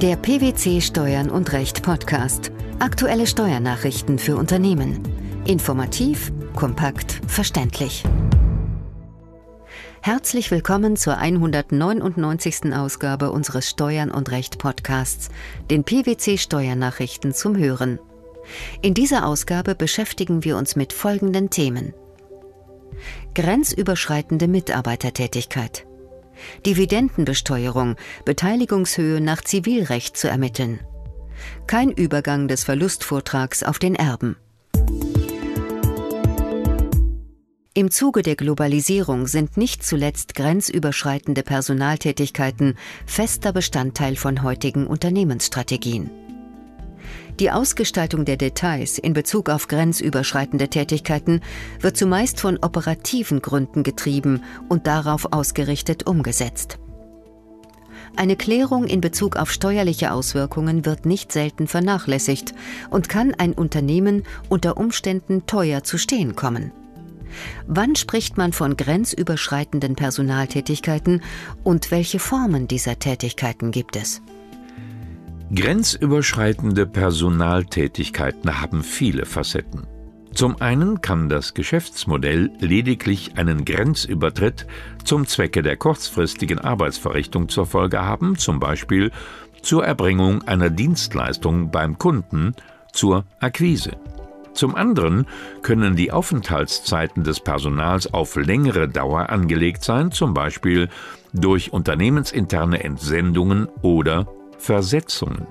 Der PwC Steuern und Recht Podcast. Aktuelle Steuernachrichten für Unternehmen. Informativ, kompakt, verständlich. Herzlich willkommen zur 199. Ausgabe unseres Steuern und Recht Podcasts, den PwC Steuernachrichten zum Hören. In dieser Ausgabe beschäftigen wir uns mit folgenden Themen. Grenzüberschreitende Mitarbeitertätigkeit. Dividendenbesteuerung, Beteiligungshöhe nach Zivilrecht zu ermitteln. Kein Übergang des Verlustvortrags auf den Erben. Im Zuge der Globalisierung sind nicht zuletzt grenzüberschreitende Personaltätigkeiten fester Bestandteil von heutigen Unternehmensstrategien. Die Ausgestaltung der Details in Bezug auf grenzüberschreitende Tätigkeiten wird zumeist von operativen Gründen getrieben und darauf ausgerichtet umgesetzt. Eine Klärung in Bezug auf steuerliche Auswirkungen wird nicht selten vernachlässigt und kann ein Unternehmen unter Umständen teuer zu stehen kommen. Wann spricht man von grenzüberschreitenden Personaltätigkeiten und welche Formen dieser Tätigkeiten gibt es? Grenzüberschreitende Personaltätigkeiten haben viele Facetten. Zum einen kann das Geschäftsmodell lediglich einen Grenzübertritt zum Zwecke der kurzfristigen Arbeitsverrichtung zur Folge haben, zum Beispiel zur Erbringung einer Dienstleistung beim Kunden, zur Akquise. Zum anderen können die Aufenthaltszeiten des Personals auf längere Dauer angelegt sein, zum Beispiel durch unternehmensinterne Entsendungen oder Versetzungen.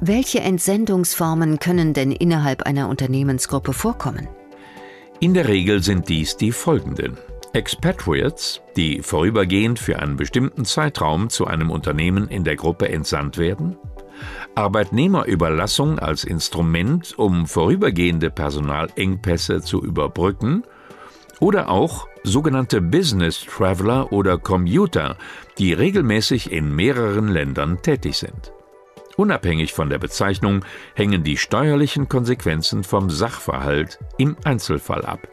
Welche Entsendungsformen können denn innerhalb einer Unternehmensgruppe vorkommen? In der Regel sind dies die folgenden. Expatriates, die vorübergehend für einen bestimmten Zeitraum zu einem Unternehmen in der Gruppe entsandt werden, Arbeitnehmerüberlassung als Instrument, um vorübergehende Personalengpässe zu überbrücken, oder auch sogenannte Business Traveler oder Commuter, die regelmäßig in mehreren Ländern tätig sind. Unabhängig von der Bezeichnung hängen die steuerlichen Konsequenzen vom Sachverhalt im Einzelfall ab.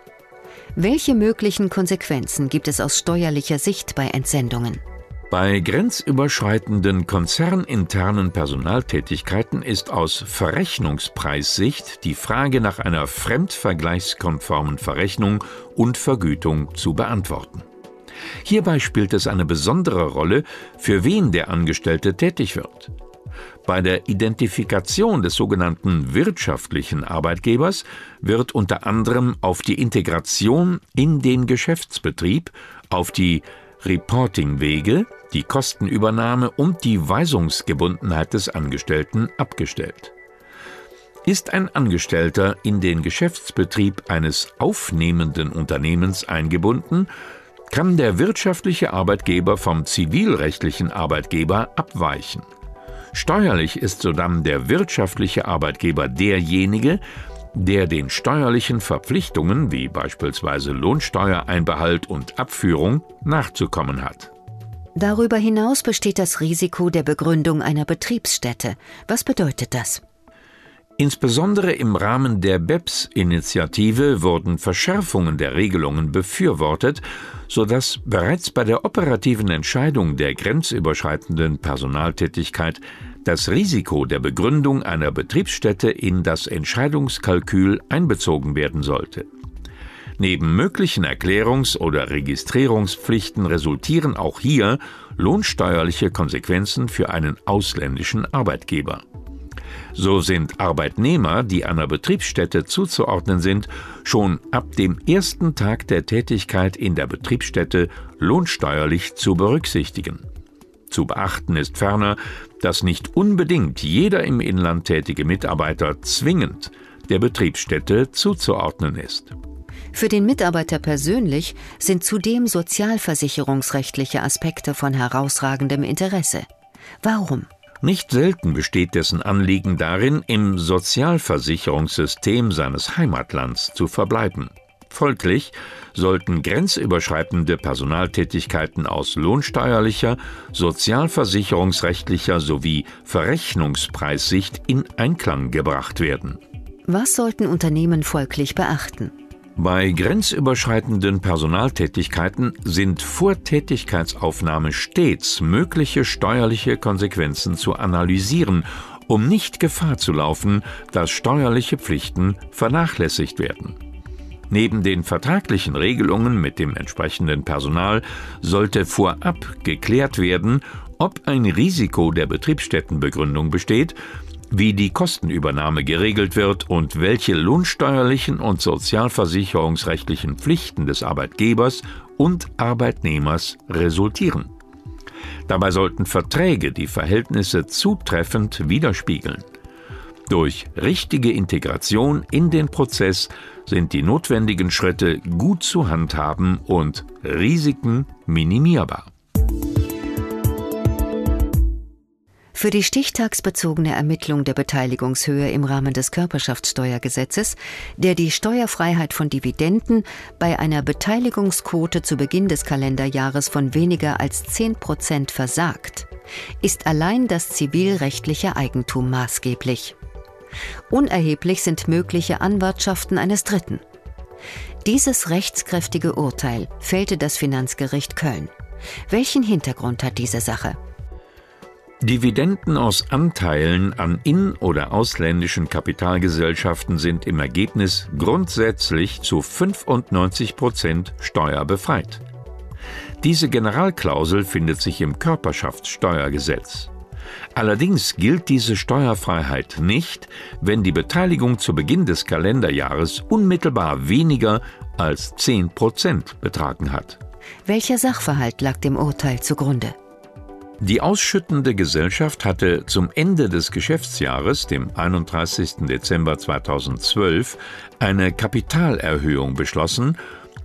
Welche möglichen Konsequenzen gibt es aus steuerlicher Sicht bei Entsendungen? Bei grenzüberschreitenden konzerninternen Personaltätigkeiten ist aus Verrechnungspreissicht die Frage nach einer fremdvergleichskonformen Verrechnung und Vergütung zu beantworten. Hierbei spielt es eine besondere Rolle, für wen der Angestellte tätig wird. Bei der Identifikation des sogenannten wirtschaftlichen Arbeitgebers wird unter anderem auf die Integration in den Geschäftsbetrieb, auf die Reportingwege, die Kostenübernahme und die Weisungsgebundenheit des Angestellten abgestellt. Ist ein Angestellter in den Geschäftsbetrieb eines aufnehmenden Unternehmens eingebunden, kann der wirtschaftliche Arbeitgeber vom zivilrechtlichen Arbeitgeber abweichen. Steuerlich ist sodann der wirtschaftliche Arbeitgeber derjenige, der den steuerlichen Verpflichtungen wie beispielsweise Lohnsteuereinbehalt und Abführung nachzukommen hat. Darüber hinaus besteht das Risiko der Begründung einer Betriebsstätte. Was bedeutet das? Insbesondere im Rahmen der BEPS-Initiative wurden Verschärfungen der Regelungen befürwortet, sodass bereits bei der operativen Entscheidung der grenzüberschreitenden Personaltätigkeit das Risiko der Begründung einer Betriebsstätte in das Entscheidungskalkül einbezogen werden sollte. Neben möglichen Erklärungs- oder Registrierungspflichten resultieren auch hier lohnsteuerliche Konsequenzen für einen ausländischen Arbeitgeber. So sind Arbeitnehmer, die einer Betriebsstätte zuzuordnen sind, schon ab dem ersten Tag der Tätigkeit in der Betriebsstätte lohnsteuerlich zu berücksichtigen. Zu beachten ist ferner, dass nicht unbedingt jeder im Inland tätige Mitarbeiter zwingend der Betriebsstätte zuzuordnen ist. Für den Mitarbeiter persönlich sind zudem sozialversicherungsrechtliche Aspekte von herausragendem Interesse. Warum? Nicht selten besteht dessen Anliegen darin, im Sozialversicherungssystem seines Heimatlands zu verbleiben. Folglich sollten grenzüberschreitende Personaltätigkeiten aus lohnsteuerlicher, sozialversicherungsrechtlicher sowie Verrechnungspreissicht in Einklang gebracht werden. Was sollten Unternehmen folglich beachten? Bei grenzüberschreitenden Personaltätigkeiten sind vor Tätigkeitsaufnahme stets mögliche steuerliche Konsequenzen zu analysieren, um nicht Gefahr zu laufen, dass steuerliche Pflichten vernachlässigt werden. Neben den vertraglichen Regelungen mit dem entsprechenden Personal sollte vorab geklärt werden, ob ein Risiko der Betriebsstättenbegründung besteht wie die Kostenübernahme geregelt wird und welche lohnsteuerlichen und sozialversicherungsrechtlichen Pflichten des Arbeitgebers und Arbeitnehmers resultieren. Dabei sollten Verträge die Verhältnisse zutreffend widerspiegeln. Durch richtige Integration in den Prozess sind die notwendigen Schritte gut zu handhaben und Risiken minimierbar. Für die stichtagsbezogene Ermittlung der Beteiligungshöhe im Rahmen des Körperschaftssteuergesetzes, der die Steuerfreiheit von Dividenden bei einer Beteiligungsquote zu Beginn des Kalenderjahres von weniger als 10 Prozent versagt, ist allein das zivilrechtliche Eigentum maßgeblich. Unerheblich sind mögliche Anwartschaften eines Dritten. Dieses rechtskräftige Urteil fällte das Finanzgericht Köln. Welchen Hintergrund hat diese Sache? Dividenden aus Anteilen an in- oder ausländischen Kapitalgesellschaften sind im Ergebnis grundsätzlich zu 95 Prozent steuerbefreit. Diese Generalklausel findet sich im Körperschaftssteuergesetz. Allerdings gilt diese Steuerfreiheit nicht, wenn die Beteiligung zu Beginn des Kalenderjahres unmittelbar weniger als 10 Prozent betragen hat. Welcher Sachverhalt lag dem Urteil zugrunde? Die ausschüttende Gesellschaft hatte zum Ende des Geschäftsjahres, dem 31. Dezember 2012, eine Kapitalerhöhung beschlossen,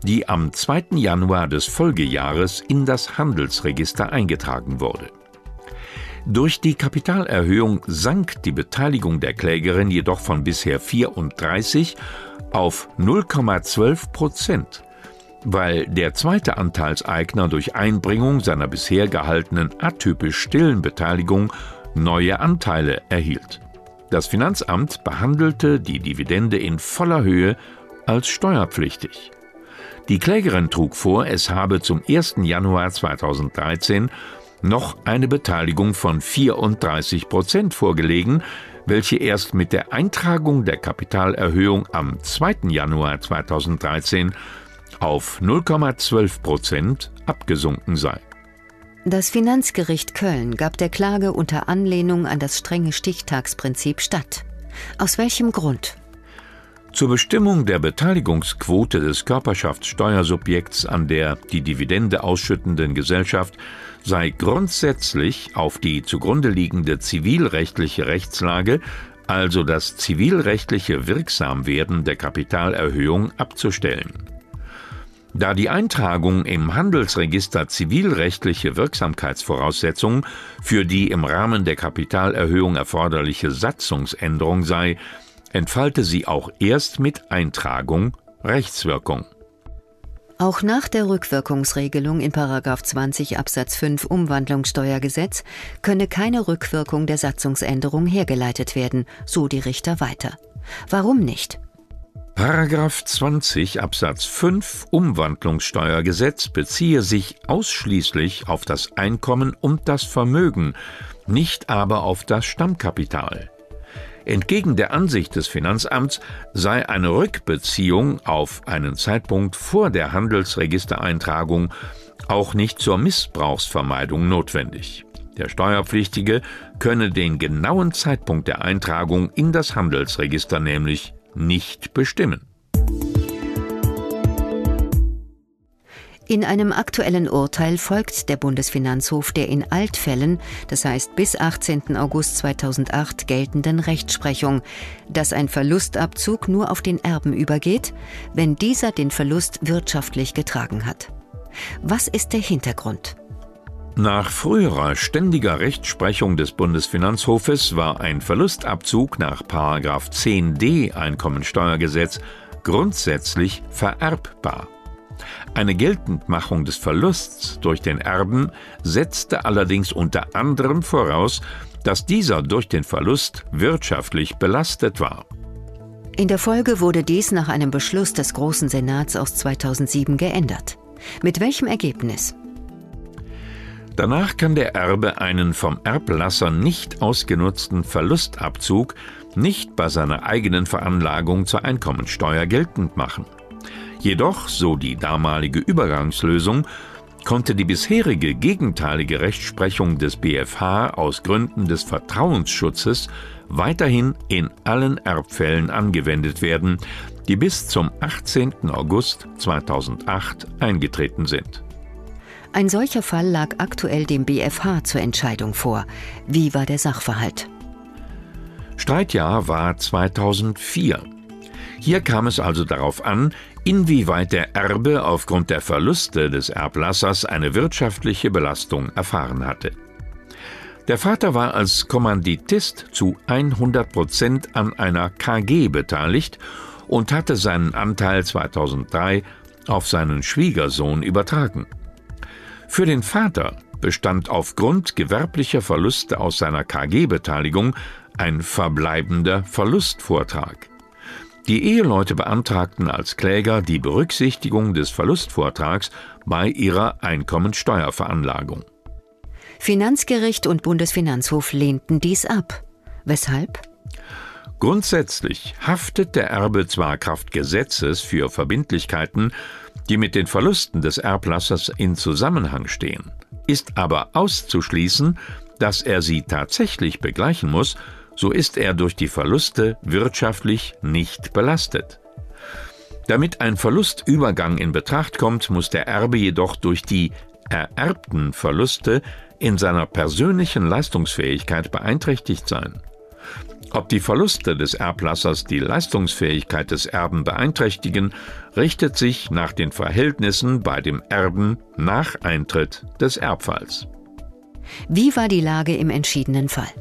die am 2. Januar des Folgejahres in das Handelsregister eingetragen wurde. Durch die Kapitalerhöhung sank die Beteiligung der Klägerin jedoch von bisher 34 auf 0,12 Prozent weil der zweite Anteilseigner durch Einbringung seiner bisher gehaltenen atypisch stillen Beteiligung neue Anteile erhielt. Das Finanzamt behandelte die Dividende in voller Höhe als steuerpflichtig. Die Klägerin trug vor, es habe zum 1. Januar 2013 noch eine Beteiligung von 34 Prozent vorgelegen, welche erst mit der Eintragung der Kapitalerhöhung am 2. Januar 2013 auf 0,12 Prozent abgesunken sei. Das Finanzgericht Köln gab der Klage unter Anlehnung an das strenge Stichtagsprinzip statt. Aus welchem Grund? Zur Bestimmung der Beteiligungsquote des Körperschaftssteuersubjekts an der die Dividende ausschüttenden Gesellschaft sei grundsätzlich auf die zugrunde liegende zivilrechtliche Rechtslage, also das zivilrechtliche Wirksamwerden der Kapitalerhöhung, abzustellen. Da die Eintragung im Handelsregister zivilrechtliche Wirksamkeitsvoraussetzung für die im Rahmen der Kapitalerhöhung erforderliche Satzungsänderung sei, entfalte sie auch erst mit Eintragung Rechtswirkung. Auch nach der Rückwirkungsregelung in 20 Absatz 5 Umwandlungssteuergesetz könne keine Rückwirkung der Satzungsänderung hergeleitet werden, so die Richter weiter. Warum nicht? Paragraph 20 Absatz 5 Umwandlungssteuergesetz beziehe sich ausschließlich auf das Einkommen und das Vermögen, nicht aber auf das Stammkapital. Entgegen der Ansicht des Finanzamts sei eine Rückbeziehung auf einen Zeitpunkt vor der Handelsregistereintragung auch nicht zur Missbrauchsvermeidung notwendig. Der Steuerpflichtige könne den genauen Zeitpunkt der Eintragung in das Handelsregister nämlich nicht bestimmen. In einem aktuellen Urteil folgt der Bundesfinanzhof der in Altfällen, das heißt bis 18. August 2008 geltenden Rechtsprechung, dass ein Verlustabzug nur auf den Erben übergeht, wenn dieser den Verlust wirtschaftlich getragen hat. Was ist der Hintergrund? Nach früherer ständiger Rechtsprechung des Bundesfinanzhofes war ein Verlustabzug nach 10d Einkommensteuergesetz grundsätzlich vererbbar. Eine Geltendmachung des Verlusts durch den Erben setzte allerdings unter anderem voraus, dass dieser durch den Verlust wirtschaftlich belastet war. In der Folge wurde dies nach einem Beschluss des Großen Senats aus 2007 geändert. Mit welchem Ergebnis? Danach kann der Erbe einen vom Erblasser nicht ausgenutzten Verlustabzug nicht bei seiner eigenen Veranlagung zur Einkommensteuer geltend machen. Jedoch, so die damalige Übergangslösung, konnte die bisherige gegenteilige Rechtsprechung des BfH aus Gründen des Vertrauensschutzes weiterhin in allen Erbfällen angewendet werden, die bis zum 18. August 2008 eingetreten sind. Ein solcher Fall lag aktuell dem BfH zur Entscheidung vor. Wie war der Sachverhalt? Streitjahr war 2004. Hier kam es also darauf an, inwieweit der Erbe aufgrund der Verluste des Erblassers eine wirtschaftliche Belastung erfahren hatte. Der Vater war als Kommanditist zu 100 Prozent an einer KG beteiligt und hatte seinen Anteil 2003 auf seinen Schwiegersohn übertragen. Für den Vater bestand aufgrund gewerblicher Verluste aus seiner KG-Beteiligung ein verbleibender Verlustvortrag. Die Eheleute beantragten als Kläger die Berücksichtigung des Verlustvortrags bei ihrer Einkommensteuerveranlagung. Finanzgericht und Bundesfinanzhof lehnten dies ab. Weshalb? Grundsätzlich haftet der Erbe zwar Kraft Gesetzes für Verbindlichkeiten, die mit den Verlusten des Erblassers in Zusammenhang stehen, ist aber auszuschließen, dass er sie tatsächlich begleichen muss, so ist er durch die Verluste wirtschaftlich nicht belastet. Damit ein Verlustübergang in Betracht kommt, muss der Erbe jedoch durch die ererbten Verluste in seiner persönlichen Leistungsfähigkeit beeinträchtigt sein. Ob die Verluste des Erblassers die Leistungsfähigkeit des Erben beeinträchtigen, richtet sich nach den Verhältnissen bei dem Erben nach Eintritt des Erbfalls. Wie war die Lage im entschiedenen Fall?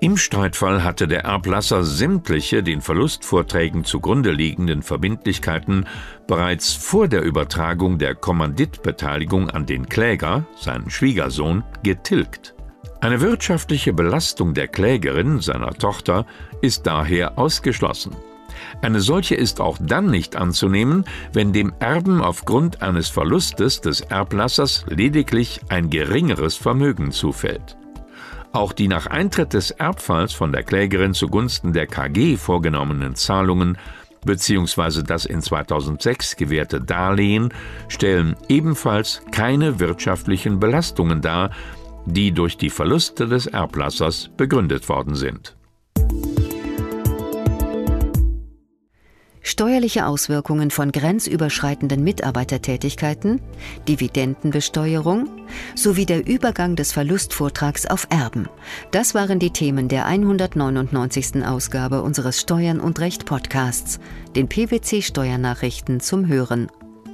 Im Streitfall hatte der Erblasser sämtliche den Verlustvorträgen zugrunde liegenden Verbindlichkeiten bereits vor der Übertragung der Kommanditbeteiligung an den Kläger, seinen Schwiegersohn, getilgt. Eine wirtschaftliche Belastung der Klägerin, seiner Tochter, ist daher ausgeschlossen. Eine solche ist auch dann nicht anzunehmen, wenn dem Erben aufgrund eines Verlustes des Erblassers lediglich ein geringeres Vermögen zufällt. Auch die nach Eintritt des Erbfalls von der Klägerin zugunsten der KG vorgenommenen Zahlungen bzw. das in 2006 gewährte Darlehen stellen ebenfalls keine wirtschaftlichen Belastungen dar, die durch die Verluste des Erblassers begründet worden sind. Steuerliche Auswirkungen von grenzüberschreitenden Mitarbeitertätigkeiten, Dividendenbesteuerung sowie der Übergang des Verlustvortrags auf Erben. Das waren die Themen der 199. Ausgabe unseres Steuern und Recht Podcasts, den PwC Steuernachrichten zum Hören